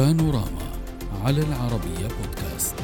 بانوراما على العربية بودكاست.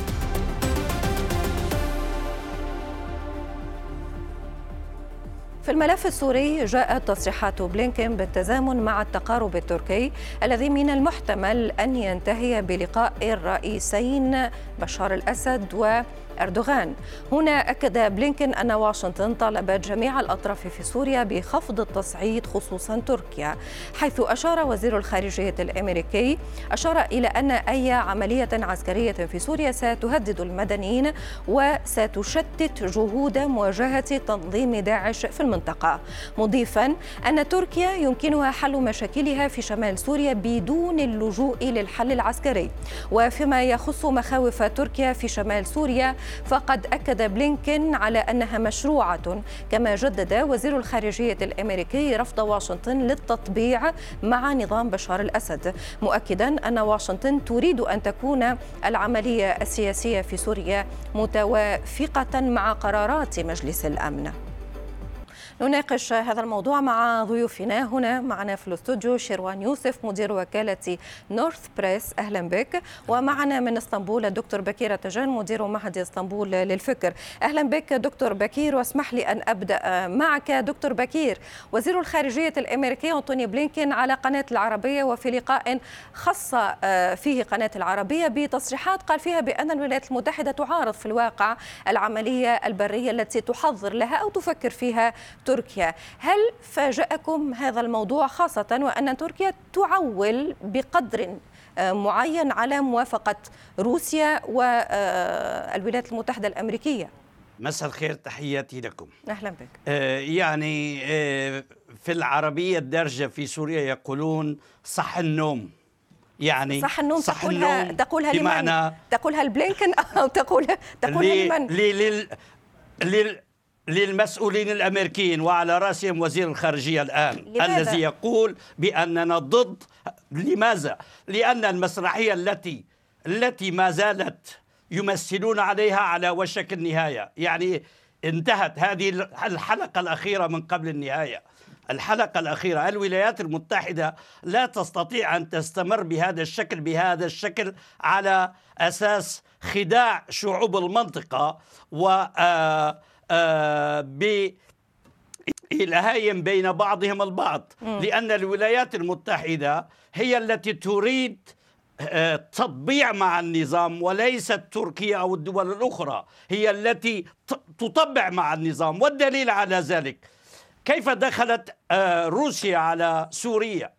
في الملف السوري جاءت تصريحات بلينكين بالتزامن مع التقارب التركي الذي من المحتمل أن ينتهي بلقاء الرئيسين بشار الأسد و أردوغان. هنا أكد بلينكن أن واشنطن طالبت جميع الأطراف في سوريا بخفض التصعيد خصوصا تركيا حيث أشار وزير الخارجية الأمريكي أشار إلى أن أي عملية عسكرية في سوريا ستهدد المدنيين وستشتت جهود مواجهة تنظيم داعش في المنطقة مضيفا أن تركيا يمكنها حل مشاكلها في شمال سوريا بدون اللجوء للحل العسكري. وفيما يخص مخاوف تركيا في شمال سوريا فقد أكد بلينكين على أنها مشروعة كما جدد وزير الخارجية الأمريكي رفض واشنطن للتطبيع مع نظام بشار الأسد مؤكدا أن واشنطن تريد أن تكون العملية السياسية في سوريا متوافقة مع قرارات مجلس الأمن. نناقش هذا الموضوع مع ضيوفنا. هنا معنا في الاستوديو شيروان يوسف مدير وكالة نورث بريس. أهلا بك. ومعنا من إسطنبول الدكتور بكير تجان مدير معهد إسطنبول للفكر. أهلا بك دكتور بكير. واسمح لي أن أبدأ معك. دكتور بكير وزير الخارجية الأمريكي أنتوني بلينكين على قناة العربية وفي لقاء خص آه، فيه قناة العربية بتصريحات. قال فيها بأن الولايات المتحدة تعارض في الواقع العملية البرية التي تحضر لها أو تفكر فيها تركيا. هل فاجأكم هذا الموضوع خاصة وأن تركيا تعول بقدر آه، معين على موافقة روسيا والولايات المتحدة الأمريكية؟ مساء الخير تحياتي لكم. أهلا بك. آه يعني آه في العربية الدارجة في سوريا يقولون صح النوم. يعني صح النوم صح تقولها النوم تقولها لمن؟ تقولها البلينكن أو تقولها تقولها لمن؟ لل لل للمسؤولين الأمريكيين وعلى رأسهم وزير الخارجية الآن لماذا؟ الذي يقول بأننا ضد لماذا؟ لأن المسرحية التي التي ما زالت يمثلون عليها على وشك النهاية، يعني انتهت هذه الحلقة الأخيرة من قبل النهاية. الحلقة الأخيرة الولايات المتحدة لا تستطيع أن تستمر بهذا الشكل بهذا الشكل على أساس خداع شعوب المنطقة و آه آه، بإلهايم بين بعضهم البعض. لأن الولايات المتحدة هي التي تريد آه، تطبيع مع النظام وليست تركيا أو الدول الأخرى. هي التي تطبع مع النظام. والدليل على ذلك كيف دخلت آه، روسيا على سوريا؟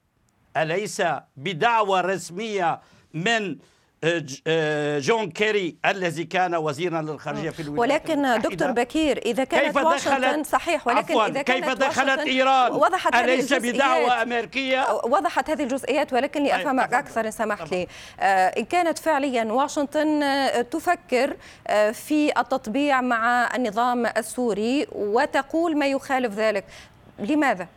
أليس بدعوة رسمية من جون كيري الذي كان وزيرا للخارجية في الولايات ولكن دكتور بكير إذا كانت كيف واشنطن صحيح ولكن عفواً إذا كانت كيف دخلت إيران؟ وضحت أليس بدعوة أمريكية؟ وضحت هذه الجزئيات ولكن لافهمك أكثر إن سمحت لي. آه، إن كانت فعليا واشنطن تفكر في التطبيع مع النظام السوري وتقول ما يخالف ذلك. لماذا؟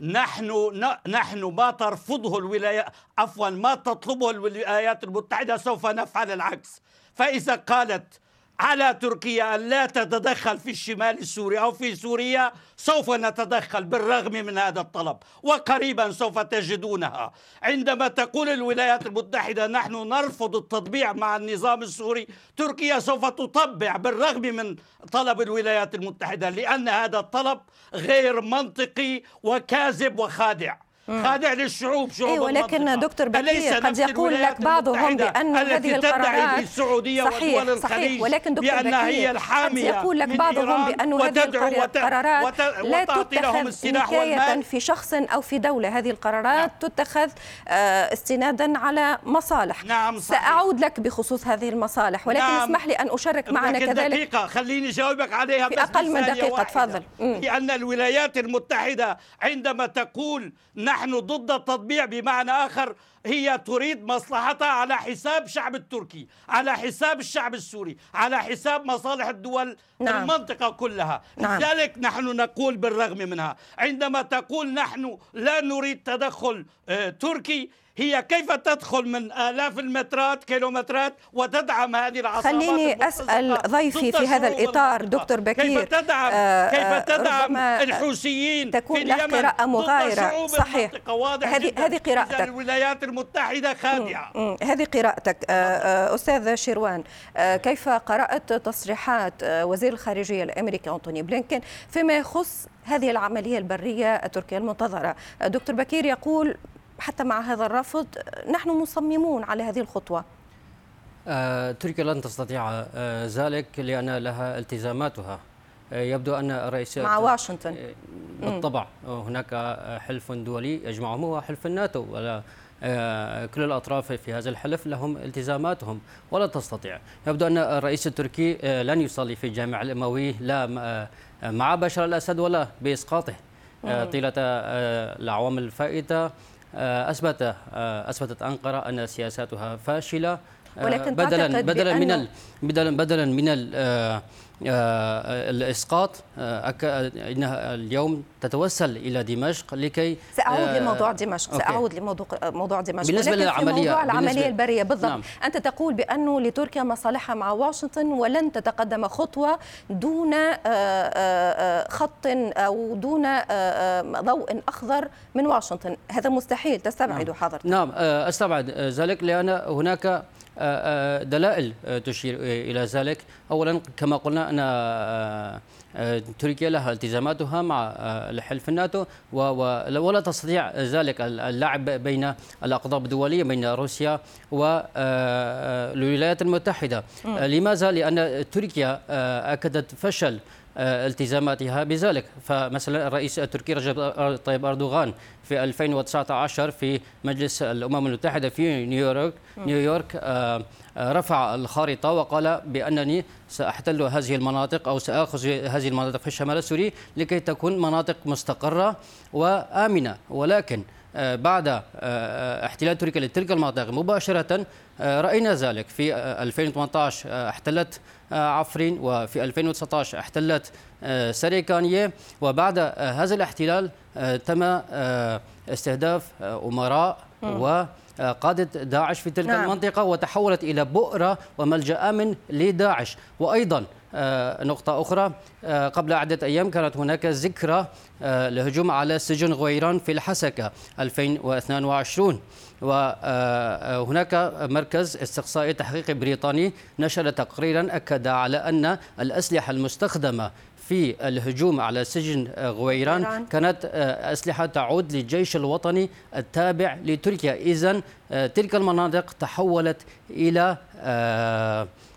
نحن نحن ما ترفضه الولايات عفوا ما تطلبه الولايات المتحدة سوف نفعل العكس. فإذا قالت على تركيا أن لا تتدخل في الشمال السوري أو في سوريا سوف نتدخل بالرغم من هذا الطلب وقريبا سوف تجدونها. عندما تقول الولايات المتحدة نحن نرفض التطبيع مع النظام السوري تركيا سوف تطبع بالرغم من طلب الولايات المتحدة لأن هذا الطلب غير منطقي وكاذب وخادع. خادع للشعوب شعوب أيوة ولكن دكتور بكير قد يقول لك بعضهم بأن هذه القرارات السعودية صحيح ودول صحيح ولكن دكتور بأنها هي الحامية قد يقول لك بعضهم بأن هذه القرارات لا تتخذ نكاية في شخص أو في دولة. هذه القرارات نعم. تتخذ آه، استنادا على مصالح. نعم صحيح. سأعود لك بخصوص هذه المصالح ولكن نعم. اسمح لي أن أشارك معنا كذلك دقيقة خليني أجاوبك عليها في أقل من دقيقة تفضل. لأن الولايات المتحدة عندما تقول نحن نحن ضد التطبيع بمعنى آخر. هي تريد مصلحتها على حساب الشعب التركي على حساب الشعب السوري على حساب مصالح الدول نعم. المنطقة كلها. نعم. لذلك نحن نقول بالرغم منها عندما تقول نحن لا نريد تدخل آه، تركي هي كيف تدخل من آلاف المترات كيلومترات وتدعم هذه العصابات خليني أسأل ضيفي في هذا الإطار دكتور بكير كيف تدعم آه كيف تدعم الحوثيين تكون له قراءة مغايرة. صحيح هذه هذه قراءتك الولايات المتحدة خادعة. هذه قراءتك آه، آه، أستاذ شيروان آه، كيف قرأت تصريحات وزير الخارجية الأمريكي أنتوني بلينكين فيما يخص هذه العملية البرية التركية المنتظرة؟ دكتور بكير يقول حتى مع هذا الرفض نحن مصممون على هذه الخطوة. تركيا لن تستطيع ذلك لأن لها التزاماتها. يبدو أن رئيس مع واشنطن. بالطبع هناك حلف دولي يجمعهم هو حلف الناتو. ولا كل الأطراف في هذا الحلف لهم التزاماتهم ولا تستطيع. يبدو أن الرئيس التركي لن يصلي في الجامع الأموي لا مع بشار الأسد ولا بإسقاطه. طيلة الأعوام الفائتة أثبت أثبتت أنقرة أن سياساتها فاشلة ولكن بدلا بدلا من بدلا بدلا من آه، الإسقاط آه، إنها اليوم تتوسل إلى دمشق لكي سأعود آه، لموضوع دمشق أوكي. سأعود لموضوع موضوع دمشق بالنسبة للعملية موضوع العملية البرية بالضبط نعم. أنت تقول بانه لتركيا مصالحها مع واشنطن ولن تتقدم خطوة دون خط أو دون ضوء أخضر من واشنطن هذا مستحيل تستبعد نعم. حضرتك نعم أستبعد ذلك لأن هناك دلائل تشير إلى ذلك. أولا كما قلنا أن تركيا لها التزاماتها مع الحلف الناتو ولا تستطيع ذلك اللعب بين الأقطاب الدولية بين روسيا والولايات المتحدة. لماذا؟ لأن تركيا أكدت فشل التزاماتها بذلك. فمثلا الرئيس التركي رجب طيب أردوغان في 2019 في مجلس الأمم المتحدة في نيويورك نيويورك آه، آه، رفع الخارطة وقال بأنني سأحتل هذه المناطق أو سأخذ هذه المناطق في الشمال السوري لكي تكون مناطق مستقرة وآمنة. ولكن آه، بعد احتلال تركيا لتلك المناطق مباشرة رأينا ذلك. في 2018 احتلت عفرين وفي 2019 احتلت سريكانية وبعد هذا الاحتلال تم استهداف أمراء و قادة داعش في تلك نعم. المنطقة وتحولت إلى بؤرة وملجأ آمن لداعش. وأيضا نقطة أخرى قبل عدة أيام كانت هناك ذكرى لهجوم على سجن غويران في الحسكة 2022 وهناك مركز استقصائي تحقيقي بريطاني نشر تقريرا أكد على أن الأسلحة المستخدمة في الهجوم على سجن غويران كانت أسلحة تعود للجيش الوطني التابع لتركيا. إذا تلك المناطق تحولت إلى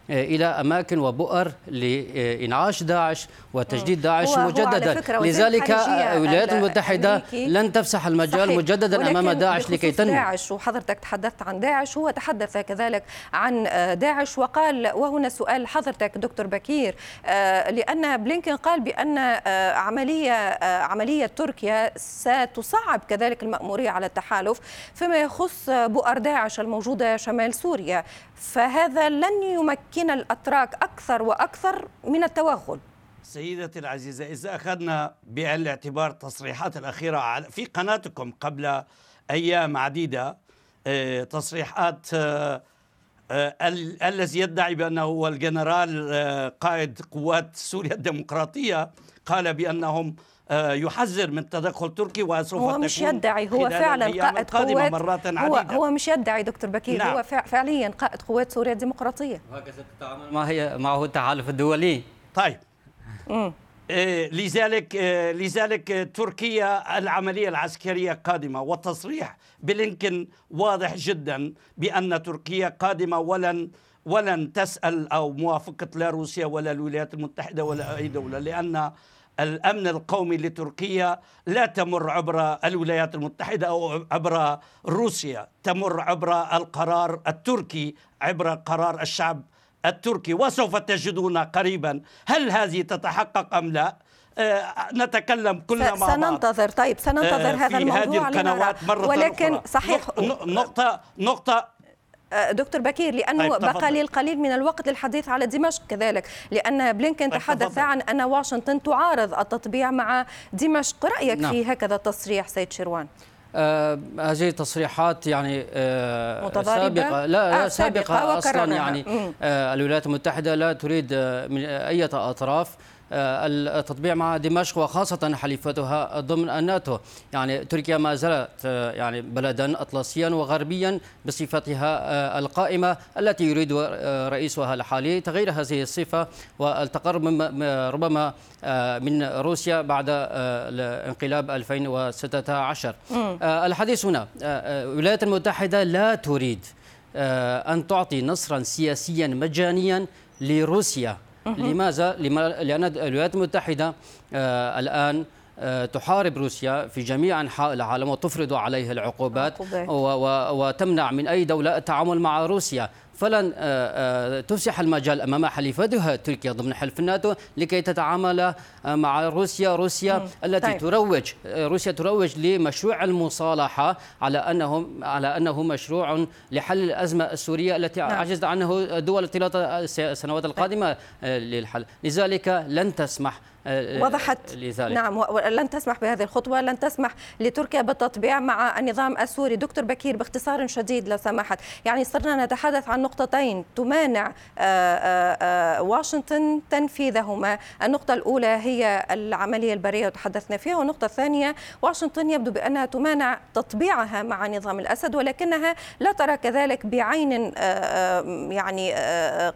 إلى أماكن وبؤر لإنعاش داعش وتجديد داعش هو مجددا. هو لذلك الولايات المتحدة لن تفسح المجال صحيح. مجددا أمام داعش لكي تنمو. داعش وحضرتك تحدثت عن داعش هو تحدث كذلك عن داعش وقال وهنا سؤال حضرتك دكتور بكير آه، لأن بلينكن قال بأن آه، عملية آه، عملية تركيا ستصعب كذلك المأمورية على التحالف فيما يخص بؤر داعش الموجوده شمال سوريا فهذا لن يمكن الأتراك أكثر وأكثر من التوغل. سيدتي العزيزة إذا أخذنا بعين الاعتبار التصريحات الأخيرة في قناتكم قبل أيام عديدة آه، تصريحات آه، آه، الذي يدعي بأنه هو الجنرال قائد قوات سوريا الديمقراطية قال بأنهم يحذر من تدخل تركي وسوف هو مش يدعي هو فعلا قائد قوات مرات هو, هو مش يدعي دكتور بكير نعم. هو فعليا قائد قوات سوريا الديمقراطية. وهكذا تتعامل ما هي معه التحالف الدولي. طيب. إيه، لذلك إيه، لذلك تركيا العملية العسكرية قادمة والتصريح بلينكن واضح جدا بأن تركيا قادمة ولن ولن تسأل أو موافقة لا روسيا ولا الولايات المتحدة ولا أي دولة لأن الأمن القومي لتركيا لا تمر عبر الولايات المتحدة أو عبر روسيا تمر عبر القرار التركي عبر قرار الشعب التركي. وسوف تجدون قريبا هل هذه تتحقق أم لا؟ آه، نتكلم كلنا مع سننتظر. طيب سننتظر آه، هذا الموضوع هذه القنوات مرة ولكن أخرى. صحيح نقطة نقطة دكتور بكير لأنه طيب بقى لي القليل من الوقت للحديث على دمشق كذلك. لأن بلينكن طيب تحدث تفضل. عن أن واشنطن تعارض التطبيع مع دمشق. رأيك نعم. في هكذا تصريح سيد شروان آه هذه تصريحات يعني آه سابقة. لا, آه سابقة أصلا يعني آه الولايات المتحدة لا تريد آه، من أي أطراف آه، التطبيع مع دمشق وخاصة حليفتها ضمن الناتو يعني تركيا ما زالت آه، يعني بلدا أطلسيا وغربيا بصفتها آه، القائمة التي يريد رئيسها الحالي تغيير هذه الصفة والتقرب ربما من روسيا بعد انقلاب 2016 الحديث هنا الولايات المتحدة لا تريد أن تعطي نصرا سياسيا مجانيا لروسيا. لماذا؟ لأن الولايات المتحدة آه، الآن آه، تحارب روسيا في جميع أنحاء العالم وتفرض عليها العقوبات وتمنع من أي دولة التعامل مع روسيا. فلن آه، تفسح المجال أمام حليفتها تركيا ضمن حلف الناتو لكي تتعامل مع روسيا روسيا مم. التي طيب. تروج روسيا تروج لمشروع المصالحة على أنه على أنه مشروع لحل الأزمة السورية التي نعم. عجزت عنه دول الثلاث سنوات القادمة للحل لذلك لن تسمح آه، وضحت لذلك. نعم ولن تسمح بهذه الخطوة لن تسمح لتركيا بالتطبيع مع النظام السوري دكتور بكير باختصار شديد لو سمحت يعني صرنا نتحدث عن نقطتين تمانع آه، آه، واشنطن تنفيذهما. النقطة الأولى هي العملية البرية وتحدثنا فيها والنقطة الثانية واشنطن يبدو بأنها تمانع تطبيعها مع نظام الأسد ولكنها لا ترى كذلك بعين يعني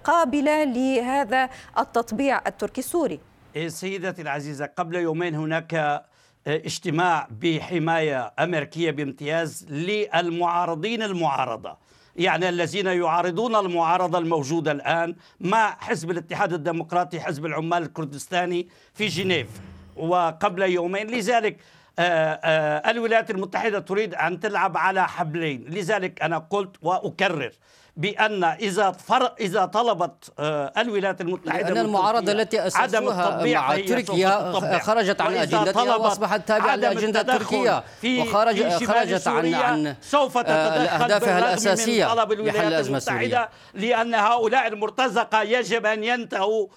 قابلة لهذا التطبيع التركي السوري. إيه، سيدتي العزيزة قبل يومين هناك آه، اجتماع بحماية أمريكية بامتياز للمعارضين المعارضة. يعني الذين يعارضون المعارضة الموجودة الآن مع حزب الاتحاد الديمقراطي حزب العمال الكردستاني في جنيف. وقبل يومين لذلك الولايات المتحدة تريد أن تلعب على حبلين. لذلك أنا قلت وأكرر بأن إذا فر... إذا طلبت آه، الولايات المتحدة أن المعارضة التي أسسوها مع تركيا خرجت عن أجندتها وأصبحت تابعة لأجندة تركيا. في وخرج في خرجت عن عن سوف تتدخل أهدافها الأساسية من طلب الولايات المتحدة لأن هؤلاء المرتزقة يجب أن ينتهوا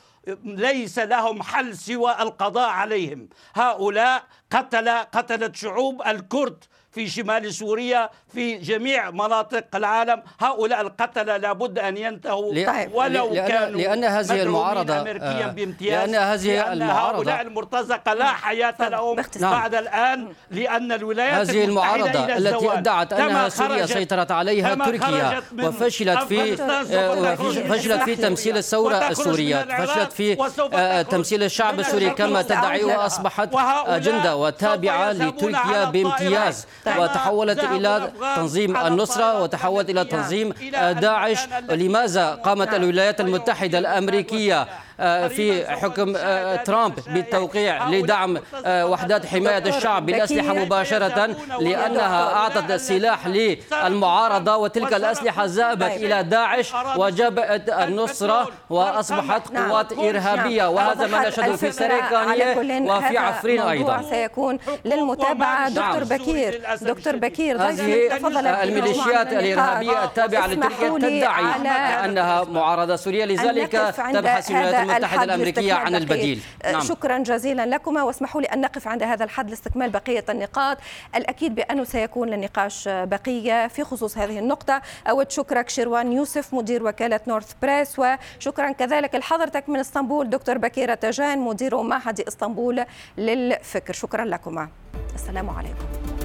ليس لهم حل سوى القضاء عليهم. هؤلاء قتل قتلت شعوب الكرد في شمال سوريا في جميع مناطق العالم. هؤلاء القتلة لابد أن ينتهوا. ولو لأن كانوا لأن هذه المعارضة أمريكيا آه بامتياز. لأن هذه لأن المعارضة هؤلاء المرتزقة لا حياة لهم نعم. بعد الآن لأن الولايات هذه المعارضة التي ادعت أنها سوريا سيطرت عليها تركيا وفشلت في آه، فشلت في تمثيل الثورة السورية. فشلت في آه، تمثيل الشعب السوري كما تدعي وأصبحت أجندة وتابعة لتركيا بامتياز. وتحولت إلى تنظيم النصرة وتحولت إلى تنظيم داعش. لماذا قامت الولايات المتحدة الأمريكية؟ في حكم آه، ترامب بالتوقيع لدعم آه، وحدات حماية الشعب بالأسلحة مباشرة لأنها أعطت السلاح للمعارضة وتلك الأسلحة ذهبت. إلى داعش وجبت النصرة وأصبحت نعم. قوات إرهابية نعم. وهذا ما نشهده في سريكانية وفي عفرين أيضا. سيكون للمتابعة دكتور بكير. دكتور بكير هذه الميليشيات الإرهابية التابعة لتركيا تدعي أنها معارضة سورية لذلك تبحث الولايات المتحدة الأمريكية عن البديل. أه، نعم. شكرا جزيلا لكما. واسمحوا لي أن نقف عند هذا الحد لاستكمال بقية النقاط. الأكيد بأنه سيكون للنقاش بقية في خصوص هذه النقطة. أود شكرك شروان يوسف مدير وكالة نورث بريس. وشكرا كذلك لحضرتك من إسطنبول دكتور بكيرة تجان مدير معهد إسطنبول للفكر. شكرا لكما. السلام عليكم.